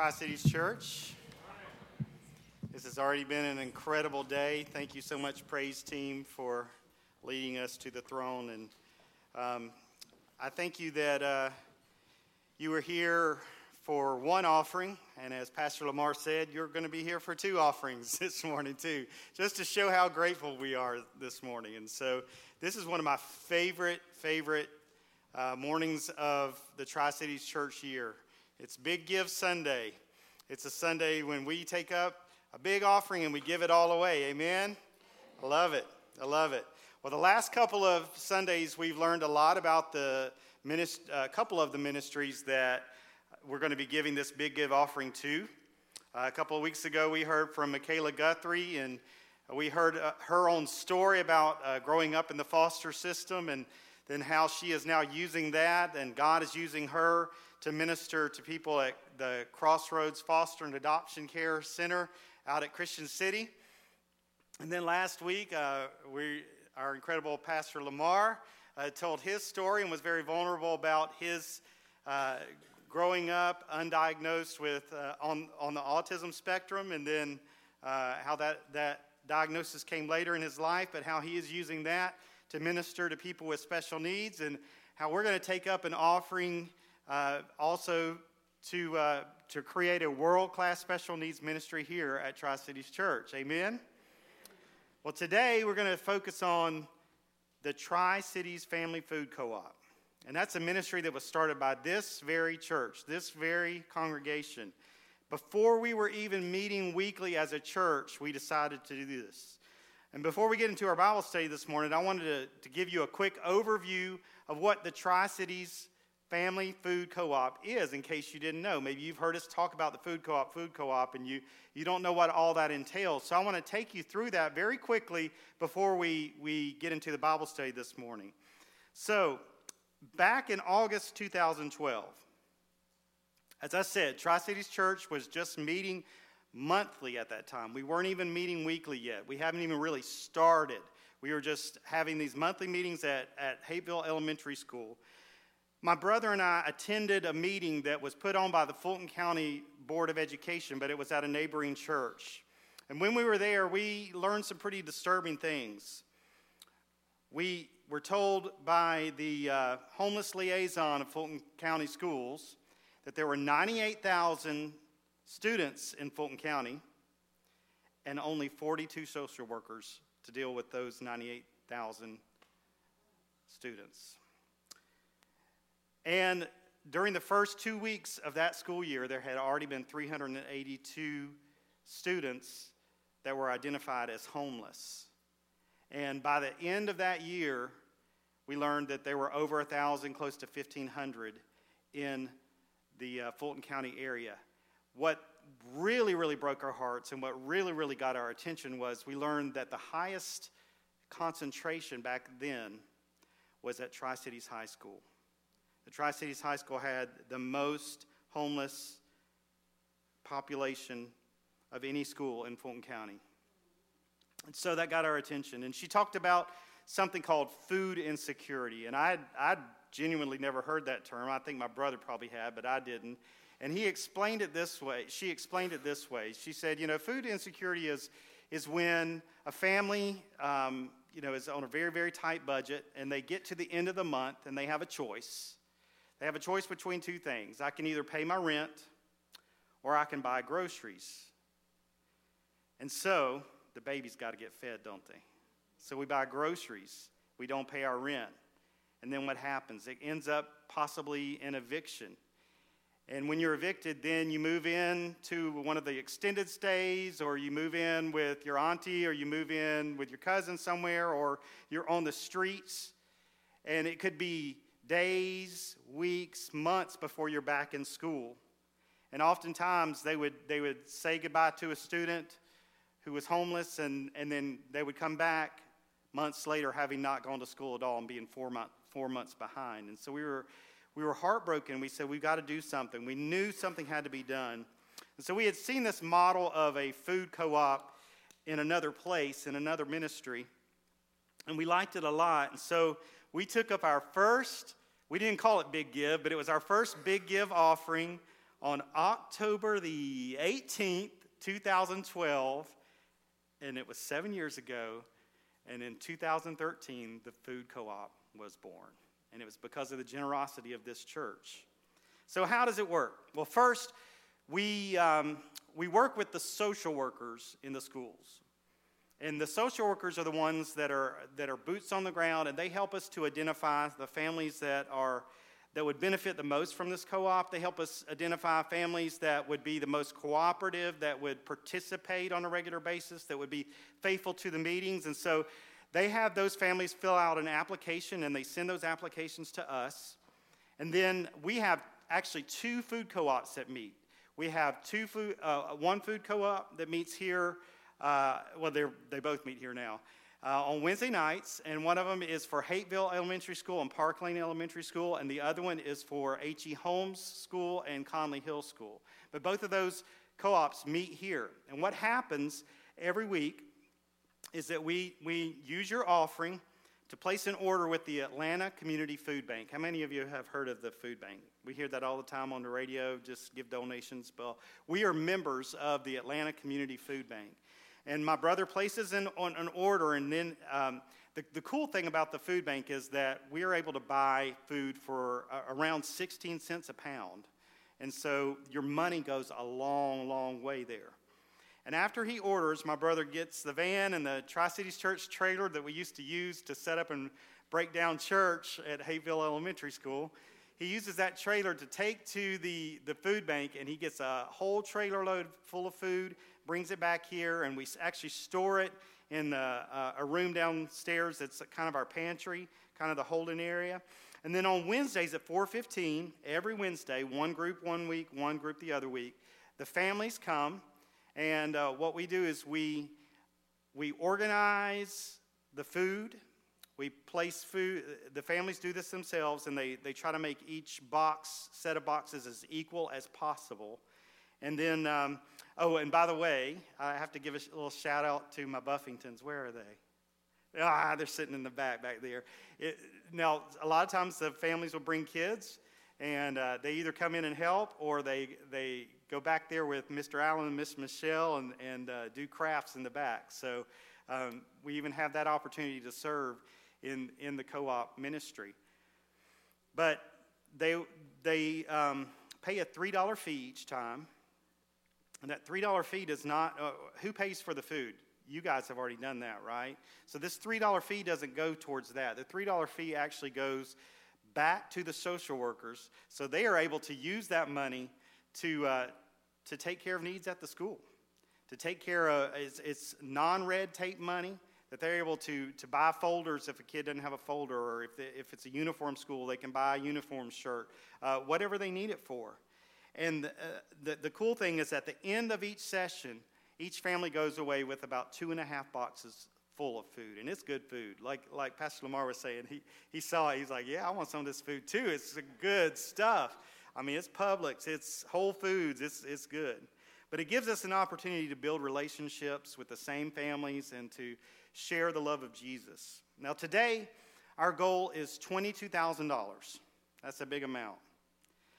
Tri Cities Church. This has already been an incredible day. Thank you so much, Praise Team, for leading us to the throne. And um, I thank you that uh, you were here for one offering. And as Pastor Lamar said, you're going to be here for two offerings this morning, too, just to show how grateful we are this morning. And so, this is one of my favorite, favorite uh, mornings of the Tri Cities Church year. It's Big Give Sunday. It's a Sunday when we take up a big offering and we give it all away. Amen? I love it. I love it. Well, the last couple of Sundays, we've learned a lot about the minist- a uh, couple of the ministries that we're going to be giving this big give offering to. Uh, a couple of weeks ago, we heard from Michaela Guthrie, and we heard uh, her own story about uh, growing up in the foster system and then how she is now using that, and God is using her to minister to people at the Crossroads Foster and Adoption Care Center out at Christian City. And then last week, uh, we, our incredible Pastor Lamar uh, told his story and was very vulnerable about his uh, growing up undiagnosed with uh, on, on the autism spectrum, and then uh, how that, that diagnosis came later in his life, but how he is using that to minister to people with special needs, and how we're going to take up an offering uh, also, to, uh, to create a world class special needs ministry here at Tri Cities Church. Amen? Well, today we're going to focus on the Tri Cities Family Food Co op. And that's a ministry that was started by this very church, this very congregation. Before we were even meeting weekly as a church, we decided to do this. And before we get into our Bible study this morning, I wanted to, to give you a quick overview of what the Tri Cities Family Food Co-op is, in case you didn't know. Maybe you've heard us talk about the food co-op, food co-op, and you, you don't know what all that entails. So I want to take you through that very quickly before we, we get into the Bible study this morning. So back in August 2012, as I said, Tri-Cities Church was just meeting monthly at that time. We weren't even meeting weekly yet. We haven't even really started. We were just having these monthly meetings at, at Hapeville Elementary School. My brother and I attended a meeting that was put on by the Fulton County Board of Education, but it was at a neighboring church. And when we were there, we learned some pretty disturbing things. We were told by the uh, homeless liaison of Fulton County Schools that there were 98,000 students in Fulton County and only 42 social workers to deal with those 98,000 students. And during the first two weeks of that school year, there had already been 382 students that were identified as homeless. And by the end of that year, we learned that there were over 1,000, close to 1,500 in the uh, Fulton County area. What really, really broke our hearts and what really, really got our attention was we learned that the highest concentration back then was at Tri Cities High School. The Tri Cities High School had the most homeless population of any school in Fulton County. And so that got our attention. And she talked about something called food insecurity. And I I genuinely never heard that term. I think my brother probably had, but I didn't. And he explained it this way. She explained it this way. She said, you know, food insecurity is, is when a family, um, you know, is on a very, very tight budget and they get to the end of the month and they have a choice. They have a choice between two things I can either pay my rent or I can buy groceries. And so the baby's got to get fed, don't they? So we buy groceries, we don't pay our rent. And then what happens? It ends up possibly an eviction. And when you're evicted, then you move in to one of the extended stays, or you move in with your auntie, or you move in with your cousin somewhere, or you're on the streets. And it could be days, weeks, months before you're back in school. And oftentimes they would, they would say goodbye to a student who was homeless, and, and then they would come back months later having not gone to school at all and being four, month, four months behind. And so we were, we were heartbroken. We said, We've got to do something. We knew something had to be done. And so we had seen this model of a food co op in another place, in another ministry, and we liked it a lot. And so we took up our first we didn't call it Big Give, but it was our first Big Give offering on October the 18th, 2012, and it was seven years ago. And in 2013, the food co op was born. And it was because of the generosity of this church. So, how does it work? Well, first, we, um, we work with the social workers in the schools. And the social workers are the ones that are, that are boots on the ground, and they help us to identify the families that, are, that would benefit the most from this co op. They help us identify families that would be the most cooperative, that would participate on a regular basis, that would be faithful to the meetings. And so they have those families fill out an application, and they send those applications to us. And then we have actually two food co ops that meet. We have two food, uh, one food co op that meets here uh, well, they both meet here now. Uh, on Wednesday nights, and one of them is for Hapeville Elementary School and Park Lane Elementary School, and the other one is for H.E. Holmes School and Conley Hill School. But both of those co ops meet here. And what happens every week is that we, we use your offering to place an order with the Atlanta Community Food Bank. How many of you have heard of the food bank? We hear that all the time on the radio, just give donations. Well, we are members of the Atlanta Community Food Bank. And my brother places in on an order, and then um, the, the cool thing about the food bank is that we are able to buy food for uh, around 16 cents a pound. And so your money goes a long, long way there. And after he orders, my brother gets the van and the Tri Cities Church trailer that we used to use to set up and break down church at Hapeville Elementary School. He uses that trailer to take to the, the food bank, and he gets a whole trailer load full of food brings it back here, and we actually store it in the, uh, a room downstairs that's kind of our pantry, kind of the holding area. And then on Wednesdays at 4:15, every Wednesday, one group one week, one group the other week, the families come, and uh, what we do is we we organize the food. We place food. The families do this themselves, and they they try to make each box set of boxes as equal as possible. And then um, Oh, and by the way, I have to give a little shout out to my Buffingtons. Where are they? Ah, they're sitting in the back back there. It, now, a lot of times the families will bring kids, and uh, they either come in and help or they, they go back there with Mr. Allen and Miss Michelle and, and uh, do crafts in the back. So um, we even have that opportunity to serve in, in the co op ministry. But they, they um, pay a $3 fee each time. And that $3 fee does not, uh, who pays for the food? You guys have already done that, right? So this $3 fee doesn't go towards that. The $3 fee actually goes back to the social workers so they are able to use that money to, uh, to take care of needs at the school, to take care of, it's, it's non red tape money that they're able to, to buy folders if a kid doesn't have a folder, or if, if it's a uniform school, they can buy a uniform shirt, uh, whatever they need it for. And the, uh, the, the cool thing is at the end of each session, each family goes away with about two and a half boxes full of food. And it's good food. Like, like Pastor Lamar was saying, he, he saw it. He's like, yeah, I want some of this food too. It's good stuff. I mean, it's Publix, it's Whole Foods, it's, it's good. But it gives us an opportunity to build relationships with the same families and to share the love of Jesus. Now, today, our goal is $22,000. That's a big amount.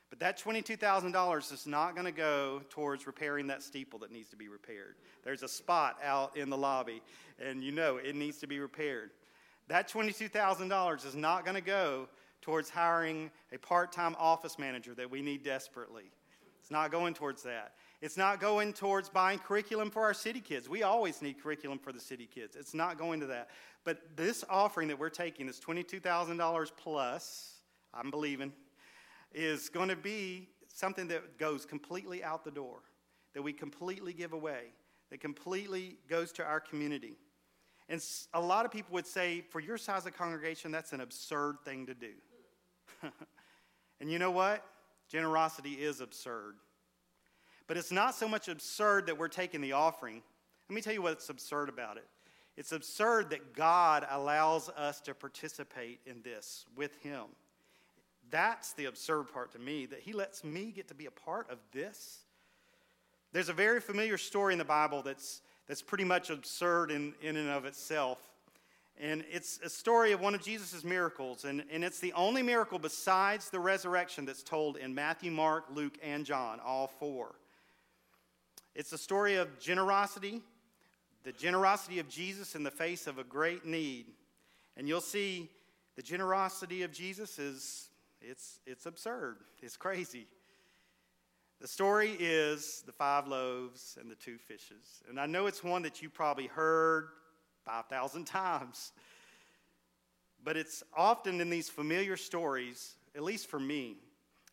But that $22,000 is not going to go towards repairing that steeple that needs to be repaired. There's a spot out in the lobby, and you know it needs to be repaired. That $22,000 is not going to go towards hiring a part time office manager that we need desperately. It's not going towards that. It's not going towards buying curriculum for our city kids. We always need curriculum for the city kids. It's not going to that. But this offering that we're taking is $22,000 plus, I'm believing, is going to be something that goes completely out the door, that we completely give away, that completely goes to our community. And a lot of people would say, for your size of congregation, that's an absurd thing to do. and you know what? Generosity is absurd. But it's not so much absurd that we're taking the offering. Let me tell you what's absurd about it. It's absurd that God allows us to participate in this with Him. That's the absurd part to me, that he lets me get to be a part of this. There's a very familiar story in the Bible that's, that's pretty much absurd in, in and of itself. And it's a story of one of Jesus' miracles. And, and it's the only miracle besides the resurrection that's told in Matthew, Mark, Luke, and John, all four. It's a story of generosity, the generosity of Jesus in the face of a great need. And you'll see the generosity of Jesus is it's, it's absurd. It's crazy. The story is the five loaves and the two fishes. And I know it's one that you probably heard 5,000 times. But it's often in these familiar stories, at least for me,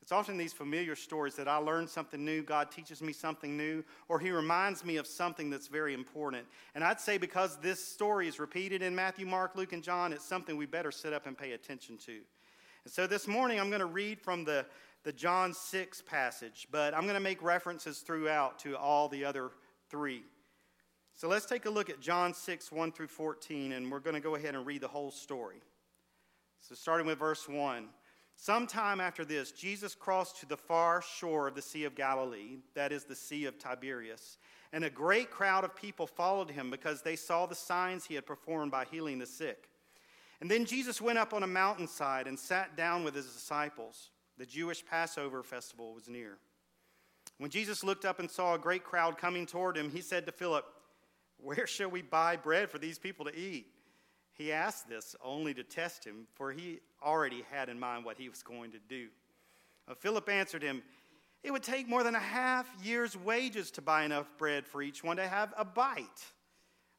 it's often these familiar stories that I learn something new, God teaches me something new, or He reminds me of something that's very important. And I'd say because this story is repeated in Matthew, Mark, Luke, and John, it's something we better sit up and pay attention to. And so this morning I'm going to read from the, the John 6 passage, but I'm going to make references throughout to all the other three. So let's take a look at John 6, 1 through 14, and we're going to go ahead and read the whole story. So starting with verse 1. Sometime after this, Jesus crossed to the far shore of the Sea of Galilee, that is the Sea of Tiberias, and a great crowd of people followed him because they saw the signs he had performed by healing the sick. And then Jesus went up on a mountainside and sat down with his disciples. The Jewish Passover festival was near. When Jesus looked up and saw a great crowd coming toward him, he said to Philip, Where shall we buy bread for these people to eat? He asked this only to test him, for he already had in mind what he was going to do. Philip answered him, It would take more than a half year's wages to buy enough bread for each one to have a bite.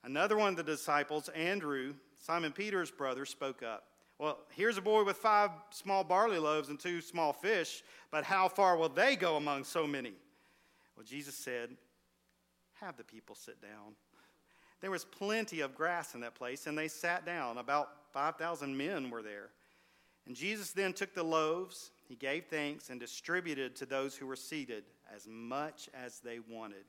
Another one of the disciples, Andrew, Simon Peter's brother, spoke up. Well, here's a boy with five small barley loaves and two small fish, but how far will they go among so many? Well, Jesus said, Have the people sit down. There was plenty of grass in that place, and they sat down. About 5,000 men were there. And Jesus then took the loaves, he gave thanks, and distributed to those who were seated as much as they wanted.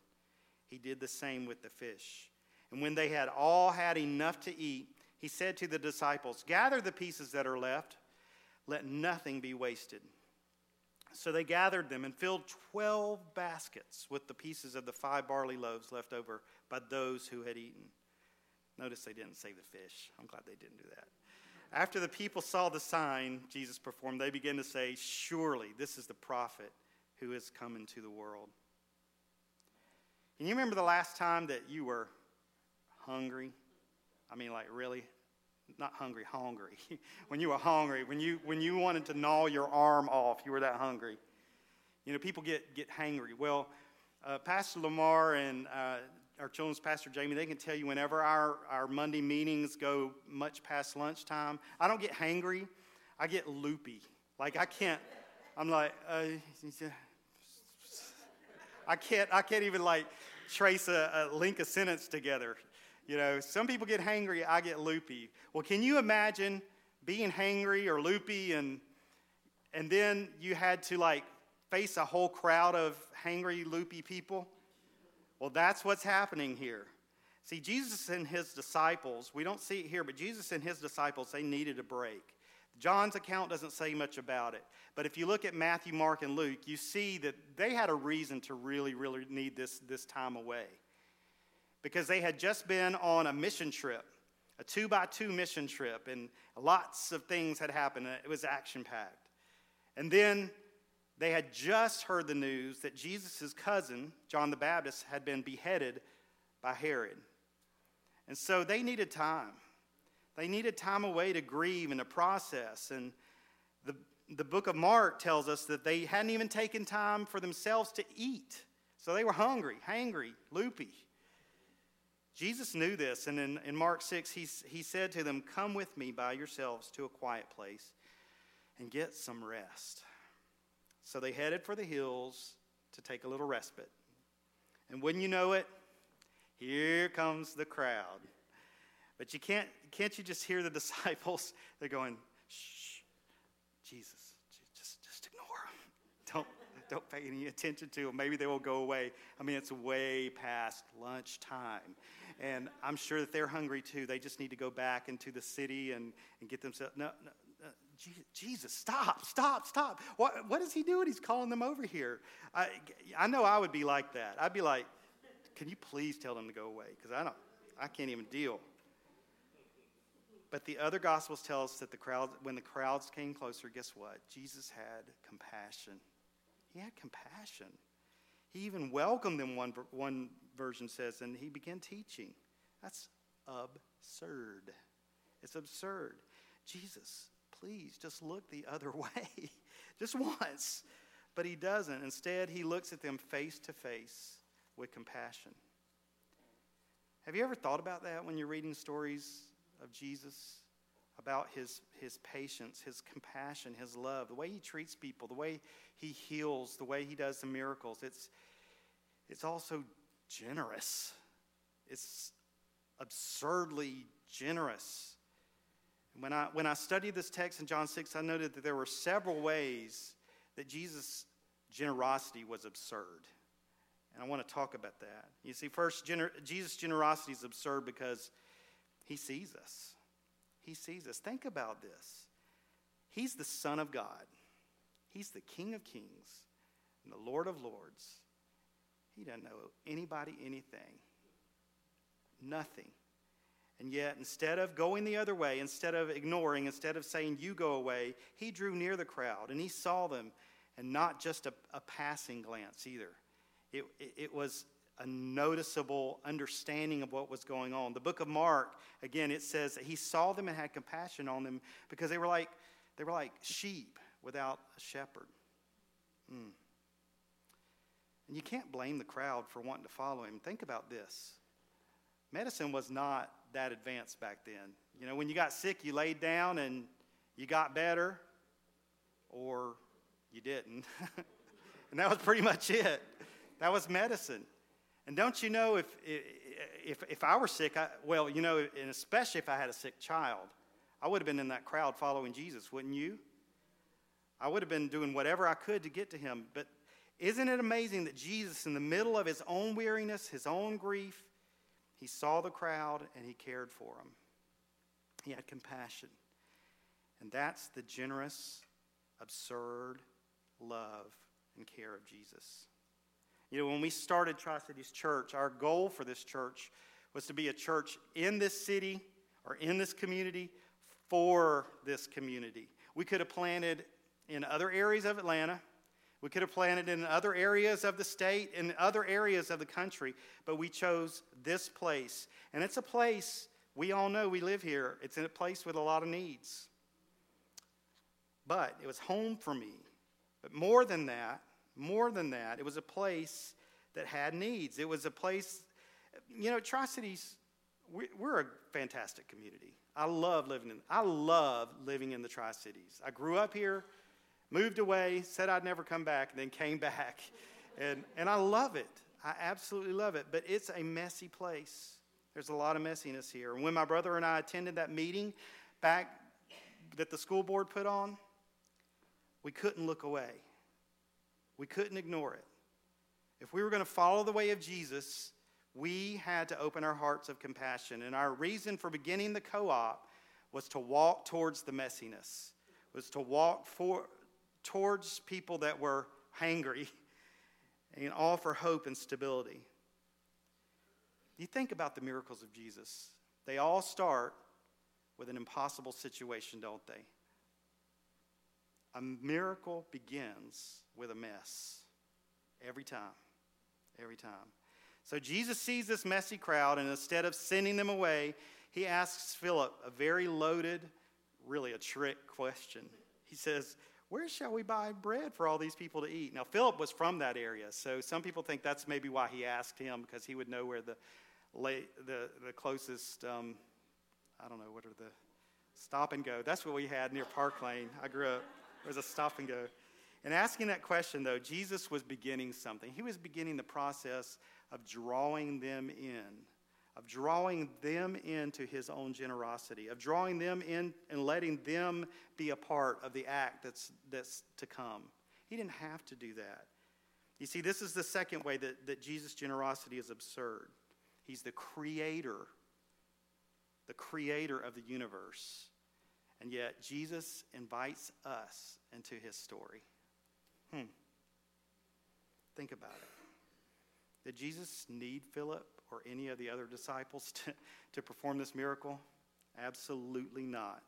He did the same with the fish. And when they had all had enough to eat, he said to the disciples, Gather the pieces that are left, let nothing be wasted. So they gathered them and filled 12 baskets with the pieces of the five barley loaves left over by those who had eaten. Notice they didn't say the fish. I'm glad they didn't do that. After the people saw the sign Jesus performed, they began to say, Surely this is the prophet who has come into the world. Can you remember the last time that you were hungry? I mean, like, really? Not hungry, hungry. when you were hungry, when you, when you wanted to gnaw your arm off, you were that hungry. You know, people get, get hangry. Well, uh, Pastor Lamar and uh, our children's pastor Jamie, they can tell you whenever our, our Monday meetings go much past lunchtime, I don't get hangry, I get loopy. Like I can't, I'm like, uh, I can't, I can't even like trace a, a link a sentence together. You know, some people get hangry, I get loopy. Well, can you imagine being hangry or loopy and and then you had to like face a whole crowd of hangry, loopy people? Well, that's what's happening here. See, Jesus and his disciples, we don't see it here, but Jesus and his disciples, they needed a break. John's account doesn't say much about it. But if you look at Matthew, Mark, and Luke, you see that they had a reason to really, really need this, this time away. Because they had just been on a mission trip, a two by two mission trip, and lots of things had happened. It was action packed. And then they had just heard the news that Jesus' cousin, John the Baptist, had been beheaded by Herod. And so they needed time. They needed time away to grieve and to process. And the, the book of Mark tells us that they hadn't even taken time for themselves to eat. So they were hungry, hangry, loopy. Jesus knew this, and in, in Mark 6, he, he said to them, Come with me by yourselves to a quiet place and get some rest. So they headed for the hills to take a little respite. And wouldn't you know it, here comes the crowd. But you can't, can't you just hear the disciples? They're going, shh, Jesus, just, just ignore them. Don't, don't pay any attention to them. Maybe they will go away. I mean, it's way past lunchtime. And I'm sure that they're hungry too. They just need to go back into the city and, and get themselves. No, no, Jesus, stop, stop, stop. What, what is he doing? He's calling them over here. I, I know I would be like that. I'd be like, can you please tell them to go away? Because I don't, I can't even deal. But the other gospels tell us that the crowd, when the crowds came closer, guess what? Jesus had compassion. He had compassion. He even welcomed them, one, one version says, and he began teaching. That's absurd. It's absurd. Jesus, please just look the other way, just once. But he doesn't. Instead, he looks at them face to face with compassion. Have you ever thought about that when you're reading stories of Jesus? About his, his patience, his compassion, his love, the way he treats people, the way he heals, the way he does the miracles. It's, it's also generous. It's absurdly generous. When I, when I studied this text in John 6, I noted that there were several ways that Jesus' generosity was absurd. And I want to talk about that. You see, first, gener- Jesus' generosity is absurd because he sees us. He sees us. Think about this. He's the Son of God, He's the King of Kings and the Lord of Lords. He doesn't know anybody anything, nothing. And yet, instead of going the other way, instead of ignoring, instead of saying, You go away, he drew near the crowd and he saw them, and not just a, a passing glance either. It, it, it was a noticeable understanding of what was going on. The book of Mark, again, it says that he saw them and had compassion on them because they were like, they were like sheep without a shepherd. Mm. And you can't blame the crowd for wanting to follow him. Think about this medicine was not that advanced back then. You know, when you got sick, you laid down and you got better, or you didn't. and that was pretty much it. That was medicine. And don't you know if, if, if I were sick, I, well, you know, and especially if I had a sick child, I would have been in that crowd following Jesus, wouldn't you? I would have been doing whatever I could to get to him. But isn't it amazing that Jesus, in the middle of his own weariness, his own grief, he saw the crowd and he cared for them. He had compassion. And that's the generous, absurd love and care of Jesus. You know, when we started Tri Cities Church, our goal for this church was to be a church in this city or in this community for this community. We could have planted in other areas of Atlanta, we could have planted in other areas of the state, in other areas of the country, but we chose this place. And it's a place we all know we live here. It's in a place with a lot of needs. But it was home for me. But more than that, more than that, it was a place that had needs. It was a place, you know, Tri Cities, we're a fantastic community. I love living in, I love living in the Tri Cities. I grew up here moved away, said I'd never come back, and then came back. And, and I love it. I absolutely love it. But it's a messy place. There's a lot of messiness here. And when my brother and I attended that meeting back that the school board put on, we couldn't look away. We couldn't ignore it. If we were going to follow the way of Jesus, we had to open our hearts of compassion. And our reason for beginning the co op was to walk towards the messiness, was to walk for, towards people that were hangry and offer hope and stability. You think about the miracles of Jesus, they all start with an impossible situation, don't they? A miracle begins with a mess every time. Every time. So Jesus sees this messy crowd, and instead of sending them away, he asks Philip a very loaded, really a trick question. He says, where shall we buy bread for all these people to eat? Now, Philip was from that area, so some people think that's maybe why he asked him, because he would know where the, the, the closest, um, I don't know, what are the, stop and go. That's what we had near Park Lane. I grew up, there was a stop and go. And asking that question, though, Jesus was beginning something. He was beginning the process of drawing them in of drawing them into his own generosity, of drawing them in and letting them be a part of the act that's, that's to come. He didn't have to do that. You see, this is the second way that, that Jesus' generosity is absurd. He's the creator, the creator of the universe. And yet, Jesus invites us into his story. Hmm. Think about it. Did Jesus need Philip or any of the other disciples to, to perform this miracle? Absolutely not.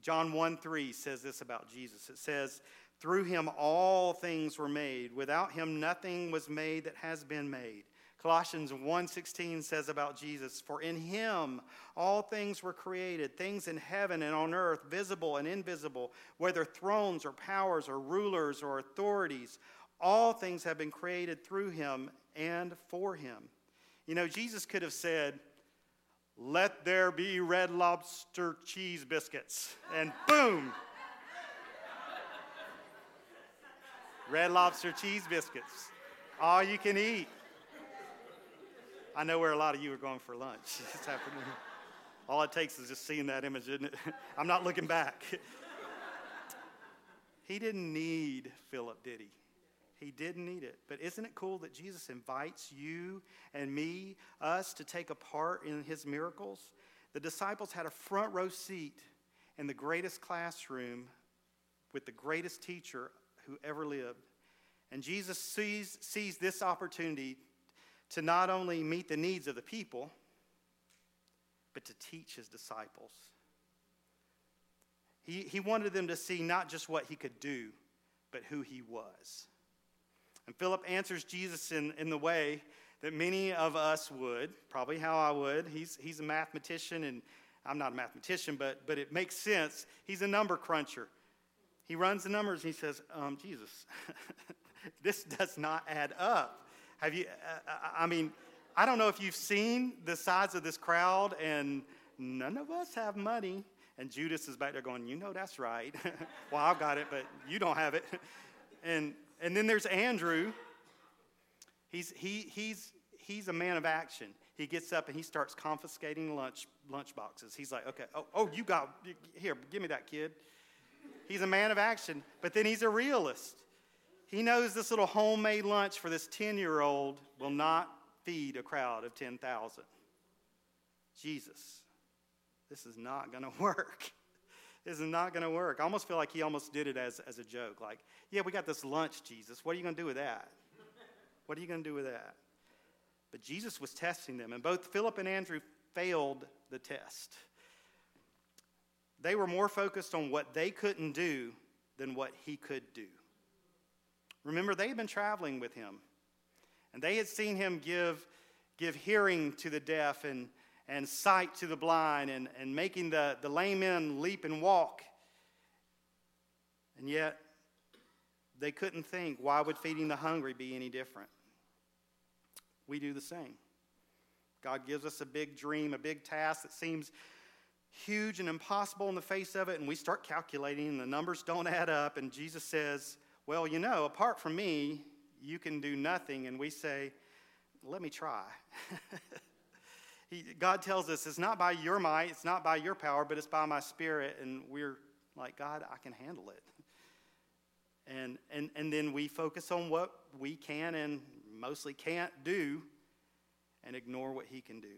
John 1 3 says this about Jesus. It says, Through him all things were made. Without him nothing was made that has been made. Colossians 1:16 says about Jesus, "For in him all things were created, things in heaven and on earth, visible and invisible, whether thrones or powers or rulers or authorities, all things have been created through him and for him." You know, Jesus could have said, "Let there be red lobster cheese biscuits." And boom. red lobster cheese biscuits. All you can eat. I know where a lot of you are going for lunch this afternoon. All it takes is just seeing that image, isn't it? I'm not looking back. he didn't need Philip, did he? He didn't need it. But isn't it cool that Jesus invites you and me, us, to take a part in his miracles? The disciples had a front row seat in the greatest classroom with the greatest teacher who ever lived. And Jesus sees, sees this opportunity to not only meet the needs of the people, but to teach his disciples. He, he wanted them to see not just what he could do, but who he was. And Philip answers Jesus in, in the way that many of us would, probably how I would. He's, he's a mathematician, and I'm not a mathematician, but, but it makes sense. He's a number cruncher. He runs the numbers and he says, um, Jesus, this does not add up. Have you, uh, uh, I mean, I don't know if you've seen the size of this crowd, and none of us have money. And Judas is back there going, You know, that's right. well, I've got it, but you don't have it. and, and then there's Andrew. He's, he, he's, he's a man of action. He gets up and he starts confiscating lunch, lunch boxes. He's like, Okay, oh, oh, you got, here, give me that kid. He's a man of action, but then he's a realist. He knows this little homemade lunch for this 10 year old will not feed a crowd of 10,000. Jesus, this is not going to work. Is not going to work. I almost feel like he almost did it as, as a joke. Like, yeah, we got this lunch, Jesus. What are you going to do with that? What are you going to do with that? But Jesus was testing them, and both Philip and Andrew failed the test. They were more focused on what they couldn't do than what he could do. Remember, they had been traveling with him, and they had seen him give, give hearing to the deaf and, and sight to the blind and, and making the, the lame men leap and walk. And yet, they couldn't think why would feeding the hungry be any different? We do the same. God gives us a big dream, a big task that seems huge and impossible in the face of it, and we start calculating, and the numbers don't add up, and Jesus says, well, you know, apart from me, you can do nothing. And we say, Let me try. he, God tells us it's not by your might, it's not by your power, but it's by my spirit. And we're like, God, I can handle it. And, and, and then we focus on what we can and mostly can't do and ignore what he can do.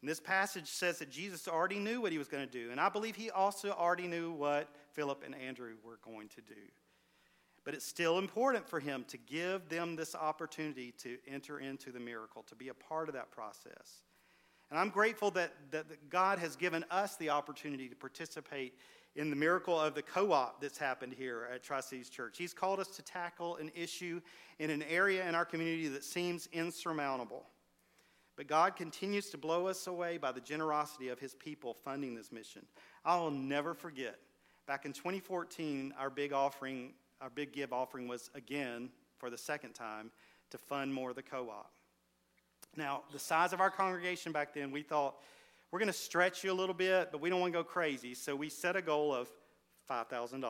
And this passage says that Jesus already knew what he was going to do. And I believe he also already knew what Philip and Andrew were going to do. But it's still important for him to give them this opportunity to enter into the miracle, to be a part of that process. And I'm grateful that, that God has given us the opportunity to participate in the miracle of the co op that's happened here at Tri Cities Church. He's called us to tackle an issue in an area in our community that seems insurmountable. But God continues to blow us away by the generosity of his people funding this mission. I will never forget, back in 2014, our big offering our big give offering was again, for the second time, to fund more of the co op. Now, the size of our congregation back then, we thought, we're going to stretch you a little bit, but we don't want to go crazy. So we set a goal of $5,000.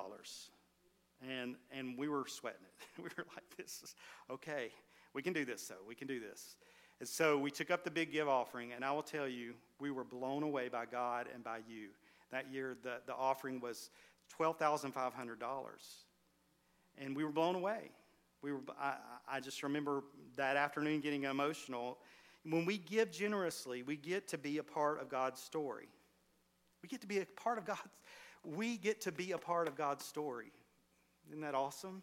And, and we were sweating it. we were like, this is okay. We can do this, though. We can do this. And so we took up the big give offering, and I will tell you, we were blown away by God and by you. That year, the, the offering was $12,500 and we were blown away. We were, I, I just remember that afternoon getting emotional. When we give generously, we get to be a part of God's story. We get to be a part of God's, we get to be a part of God's story. Isn't that awesome?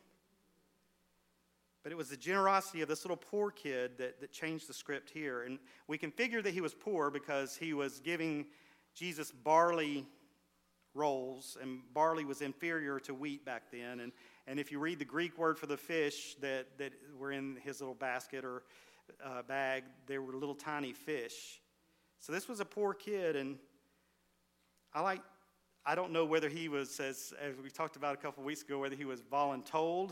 But it was the generosity of this little poor kid that, that changed the script here. And we can figure that he was poor because he was giving Jesus barley rolls, and barley was inferior to wheat back then. And, and if you read the Greek word for the fish that, that were in his little basket or uh, bag, they were little tiny fish. So this was a poor kid, and I like. I don't know whether he was, as, as we talked about a couple weeks ago, whether he was voluntold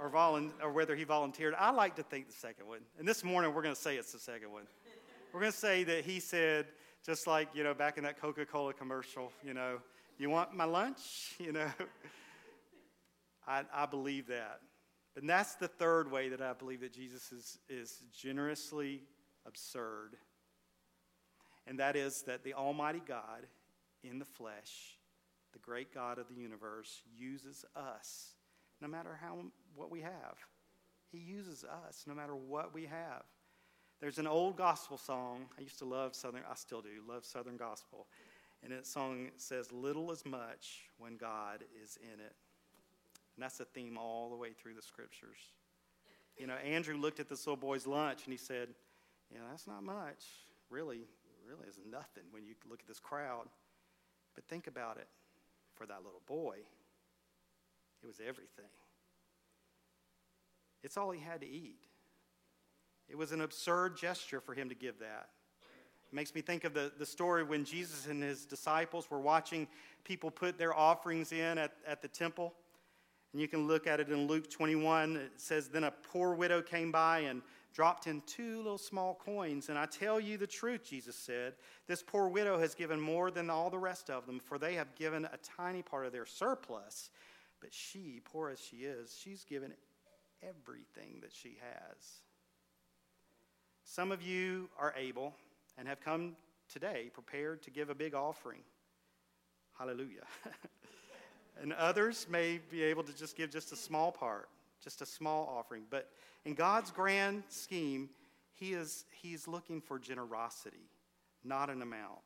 or, volu- or whether he volunteered. I like to think the second one. And this morning we're going to say it's the second one. We're going to say that he said, just like, you know, back in that Coca Cola commercial, you know, you want my lunch? You know, I, I believe that. And that's the third way that I believe that Jesus is, is generously absurd. And that is that the Almighty God in the flesh, the great God of the universe, uses us no matter how, what we have. He uses us no matter what we have. There's an old gospel song. I used to love Southern, I still do, love Southern gospel. And that song says, Little is much when God is in it. And that's a theme all the way through the scriptures. You know, Andrew looked at this little boy's lunch and he said, You know, that's not much. Really, really is nothing when you look at this crowd. But think about it. For that little boy, it was everything. It's all he had to eat. It was an absurd gesture for him to give that. Makes me think of the, the story when Jesus and his disciples were watching people put their offerings in at, at the temple. And you can look at it in Luke 21. It says, Then a poor widow came by and dropped in two little small coins. And I tell you the truth, Jesus said, this poor widow has given more than all the rest of them, for they have given a tiny part of their surplus. But she, poor as she is, she's given everything that she has. Some of you are able and have come today prepared to give a big offering. Hallelujah. and others may be able to just give just a small part, just a small offering. But in God's grand scheme, He is, he is looking for generosity, not an amount.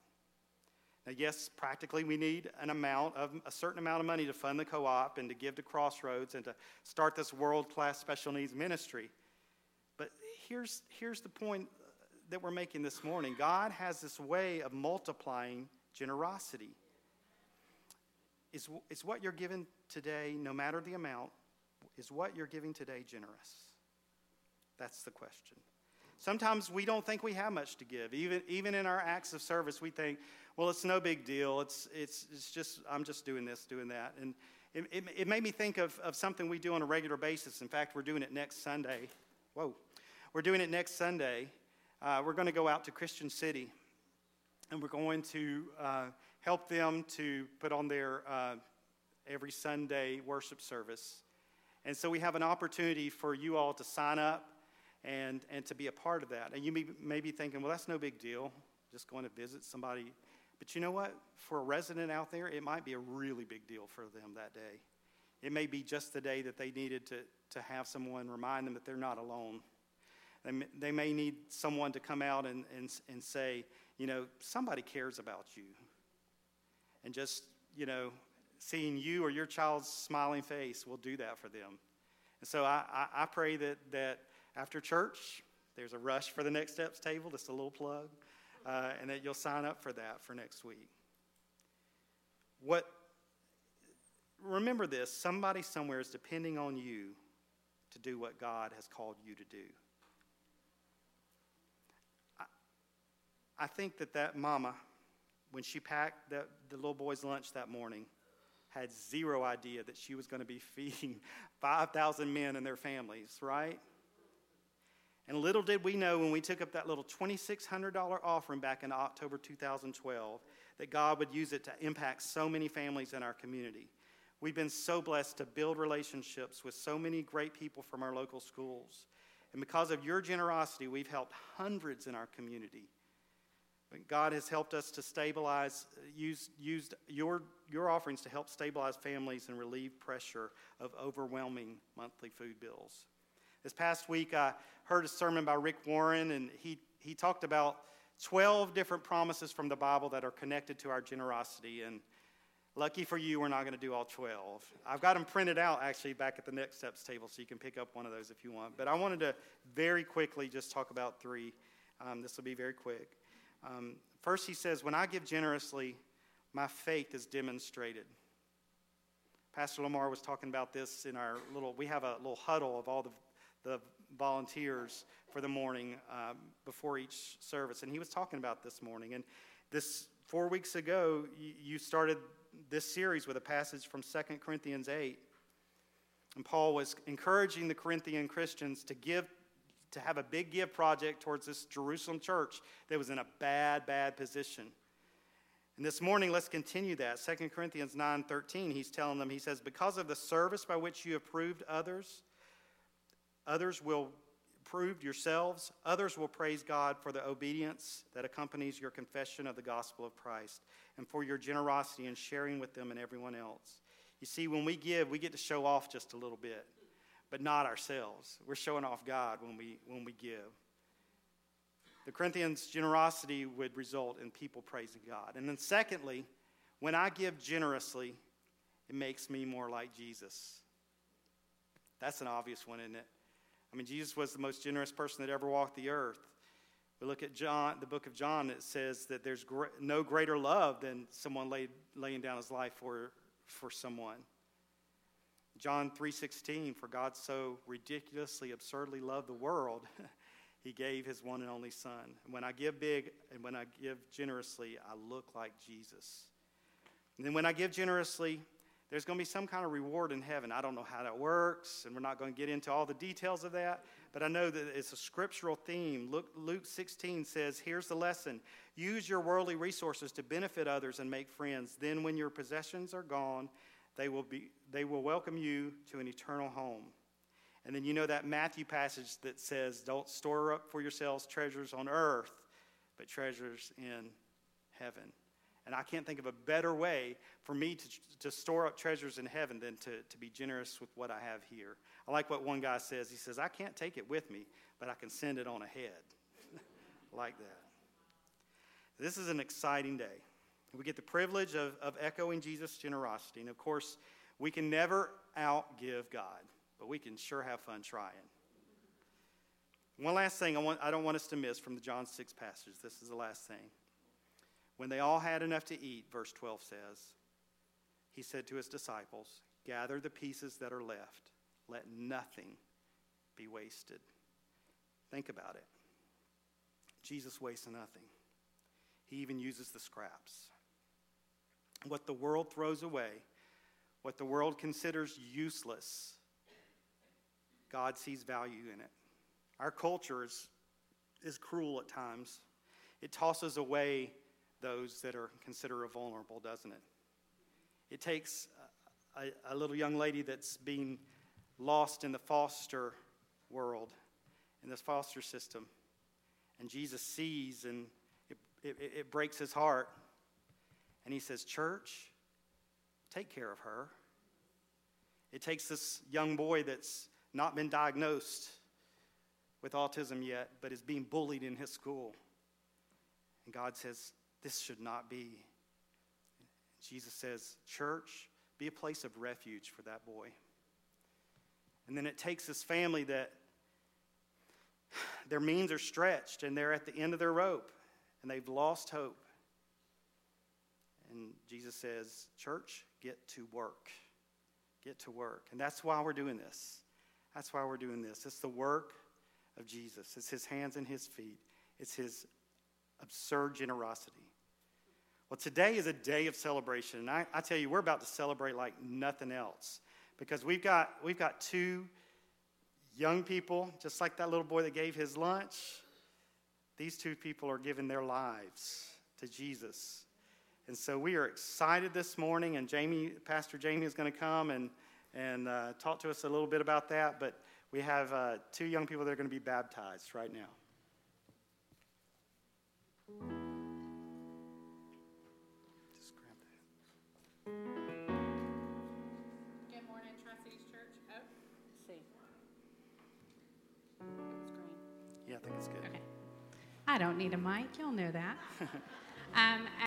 Now, yes, practically we need an amount of a certain amount of money to fund the co-op and to give to Crossroads and to start this world-class special needs ministry. But here's, here's the point that we're making this morning. God has this way of multiplying generosity. Is, is what you're giving today, no matter the amount, is what you're giving today generous? That's the question. Sometimes we don't think we have much to give. Even, even in our acts of service, we think, well, it's no big deal. It's, it's, it's just, I'm just doing this, doing that. And it, it, it made me think of, of something we do on a regular basis. In fact, we're doing it next Sunday. Whoa. We're doing it next Sunday. Uh, we're going to go out to Christian City and we're going to uh, help them to put on their uh, every Sunday worship service. And so we have an opportunity for you all to sign up and, and to be a part of that. And you may, may be thinking, well, that's no big deal, just going to visit somebody. But you know what? For a resident out there, it might be a really big deal for them that day. It may be just the day that they needed to, to have someone remind them that they're not alone. They may, they may need someone to come out and, and, and say, you know, somebody cares about you. And just, you know, seeing you or your child's smiling face will do that for them. And so I, I, I pray that, that after church, there's a rush for the Next Steps table, just a little plug, uh, and that you'll sign up for that for next week. What, remember this somebody somewhere is depending on you to do what God has called you to do. I think that that mama, when she packed the, the little boy's lunch that morning, had zero idea that she was going to be feeding 5,000 men and their families, right? And little did we know when we took up that little $2,600 offering back in October 2012 that God would use it to impact so many families in our community. We've been so blessed to build relationships with so many great people from our local schools. And because of your generosity, we've helped hundreds in our community. God has helped us to stabilize, used, used your, your offerings to help stabilize families and relieve pressure of overwhelming monthly food bills. This past week, I heard a sermon by Rick Warren, and he, he talked about 12 different promises from the Bible that are connected to our generosity. And Lucky for you, we're not going to do all 12. I've got them printed out actually back at the Next Steps table, so you can pick up one of those if you want. But I wanted to very quickly just talk about three. Um, this will be very quick. Um, first, he says, When I give generously, my faith is demonstrated. Pastor Lamar was talking about this in our little, we have a little huddle of all the, the volunteers for the morning um, before each service. And he was talking about this morning. And this, four weeks ago, you, you started this series with a passage from 2 Corinthians 8. And Paul was encouraging the Corinthian Christians to give to have a big give project towards this Jerusalem church that was in a bad, bad position. And this morning, let's continue that. 2 Corinthians 9 13, he's telling them, he says, Because of the service by which you have proved others, others will proved yourselves, others will praise God for the obedience that accompanies your confession of the gospel of Christ and for your generosity in sharing with them and everyone else. You see, when we give, we get to show off just a little bit, but not ourselves. We're showing off God when we, when we give. The Corinthians' generosity would result in people praising God. And then, secondly, when I give generously, it makes me more like Jesus. That's an obvious one, isn't it? I mean, Jesus was the most generous person that ever walked the earth. We look at John, the book of John, it says that there's no greater love than someone laid, laying down his life for, for someone. John 3:16 for God so ridiculously absurdly loved the world he gave his one and only son. And when I give big and when I give generously I look like Jesus. And then when I give generously there's going to be some kind of reward in heaven. I don't know how that works, and we're not going to get into all the details of that, but I know that it's a scriptural theme. Luke, Luke 16 says, Here's the lesson use your worldly resources to benefit others and make friends. Then, when your possessions are gone, they will, be, they will welcome you to an eternal home. And then you know that Matthew passage that says, Don't store up for yourselves treasures on earth, but treasures in heaven. And I can't think of a better way for me to, to store up treasures in heaven than to, to be generous with what I have here. I like what one guy says. He says, I can't take it with me, but I can send it on ahead. like that. This is an exciting day. We get the privilege of, of echoing Jesus' generosity. And of course, we can never outgive God, but we can sure have fun trying. One last thing I, want, I don't want us to miss from the John 6 passage. This is the last thing. When they all had enough to eat, verse 12 says, he said to his disciples, Gather the pieces that are left, let nothing be wasted. Think about it. Jesus wastes nothing, he even uses the scraps. What the world throws away, what the world considers useless, God sees value in it. Our culture is, is cruel at times. It tosses away those that are considered vulnerable, doesn't it? It takes a, a, little young lady that's being lost in the foster world, in this foster system, and Jesus sees and it, it, it breaks his heart. And he says, Church, take care of her. It takes this young boy that's not been diagnosed with autism yet, but is being bullied in his school. And God says, this should not be. Jesus says, Church, be a place of refuge for that boy. And then it takes this family that their means are stretched and they're at the end of their rope and they've lost hope. And Jesus says, Church, get to work. Get to work. And that's why we're doing this. That's why we're doing this. It's the work of Jesus, it's his hands and his feet, it's his absurd generosity. Well, today is a day of celebration. And I, I tell you, we're about to celebrate like nothing else because we've got, we've got two young people, just like that little boy that gave his lunch. These two people are giving their lives to Jesus. And so we are excited this morning, and Jamie, Pastor Jamie is going to come and, and uh, talk to us a little bit about that. But we have uh, two young people that are going to be baptized right now. Just morning, Trice Church. Oh, see. Yeah, I think it's good. Okay. I don't need a mic. You'll know that. um,